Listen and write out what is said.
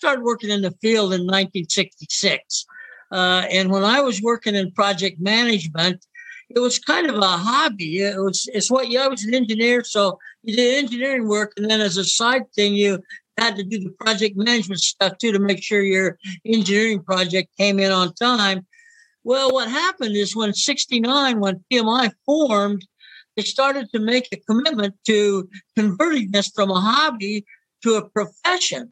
started working in the field in 1966. Uh, and when I was working in project management, it was kind of a hobby. It was it's what yeah, I was an engineer, so you did engineering work, and then as a side thing, you had to do the project management stuff too to make sure your engineering project came in on time. Well, what happened is when 69, when PMI formed, they started to make a commitment to converting this from a hobby to a profession.